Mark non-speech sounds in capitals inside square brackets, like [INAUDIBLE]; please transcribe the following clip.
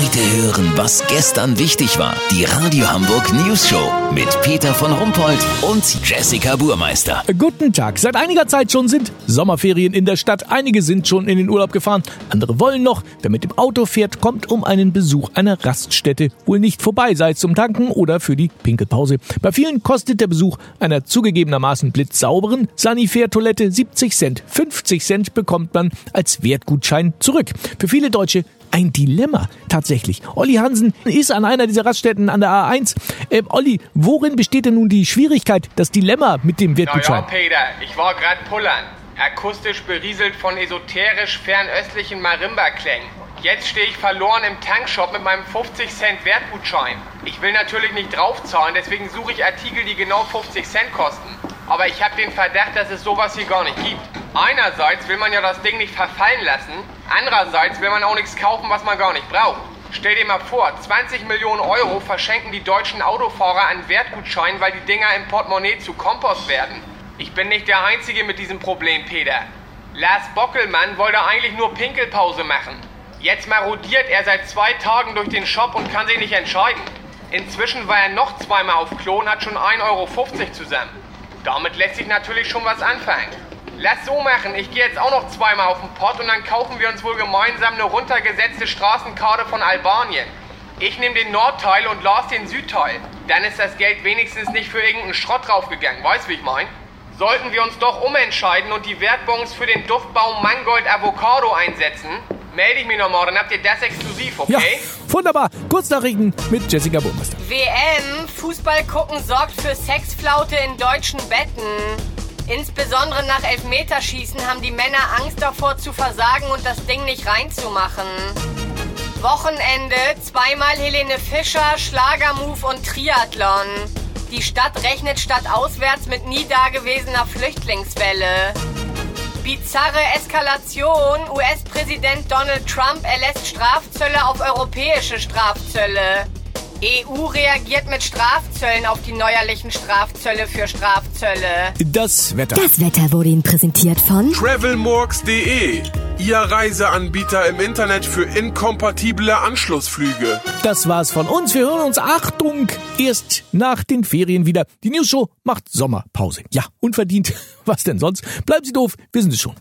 Heute hören, was gestern wichtig war. Die Radio Hamburg News Show mit Peter von Rumpold und Jessica Burmeister. Guten Tag. Seit einiger Zeit schon sind Sommerferien in der Stadt. Einige sind schon in den Urlaub gefahren, andere wollen noch. Wer mit dem Auto fährt, kommt um einen Besuch einer Raststätte wohl nicht vorbei, sei es zum Tanken oder für die Pinkelpause. Bei vielen kostet der Besuch einer zugegebenermaßen blitzsauberen Sanifair-Toilette 70 Cent. 50 Cent bekommt man als Wertgutschein zurück. Für viele Deutsche ein Dilemma tatsächlich. Olli Hansen ist an einer dieser Raststätten an der A1. Äh, Olli, worin besteht denn nun die Schwierigkeit, das Dilemma mit dem Wertgutschein? Na ja, Peter, ich war grad pullern. Akustisch berieselt von esoterisch fernöstlichen Marimba-Klängen. Jetzt stehe ich verloren im Tankshop mit meinem 50 Cent Wertgutschein. Ich will natürlich nicht draufzahlen, deswegen suche ich Artikel, die genau 50 Cent kosten. Aber ich habe den Verdacht, dass es sowas hier gar nicht gibt. Einerseits will man ja das Ding nicht verfallen lassen, andererseits will man auch nichts kaufen, was man gar nicht braucht. Stell dir mal vor, 20 Millionen Euro verschenken die deutschen Autofahrer an Wertgutscheinen, weil die Dinger im Portemonnaie zu Kompost werden. Ich bin nicht der Einzige mit diesem Problem, Peter. Lars Bockelmann wollte eigentlich nur Pinkelpause machen. Jetzt marodiert er seit zwei Tagen durch den Shop und kann sich nicht entscheiden. Inzwischen war er noch zweimal auf Klo und hat schon 1,50 Euro zusammen. Damit lässt sich natürlich schon was anfangen. Lass so machen, ich gehe jetzt auch noch zweimal auf den Pott und dann kaufen wir uns wohl gemeinsam eine runtergesetzte Straßenkarte von Albanien. Ich nehme den Nordteil und Lars den Südteil. Dann ist das Geld wenigstens nicht für irgendeinen Schrott draufgegangen. Weißt wie ich mein? Sollten wir uns doch umentscheiden und die Wertbons für den Duftbaum Mangold Avocado einsetzen, melde ich mich nochmal, dann habt ihr das exklusiv, okay? Ja, wunderbar. Kurznachrichten mit Jessica Burmeister. WM, Fußball gucken sorgt für Sexflaute in deutschen Betten. Insbesondere nach Elfmeterschießen haben die Männer Angst davor zu versagen und das Ding nicht reinzumachen. Wochenende, zweimal Helene Fischer, Schlagermove und Triathlon. Die Stadt rechnet statt auswärts mit nie dagewesener Flüchtlingswelle. Bizarre Eskalation. US-Präsident Donald Trump erlässt Strafzölle auf europäische Strafzölle. EU reagiert mit Strafzöllen auf die neuerlichen Strafzölle für Strafzölle. Das Wetter. Das Wetter wurde Ihnen präsentiert von Travelmorgs.de, Ihr Reiseanbieter im Internet für inkompatible Anschlussflüge. Das war's von uns. Wir hören uns, Achtung, erst nach den Ferien wieder. Die News Show macht Sommerpause. Ja, unverdient. [LAUGHS] Was denn sonst? Bleiben Sie doof, wissen Sie schon.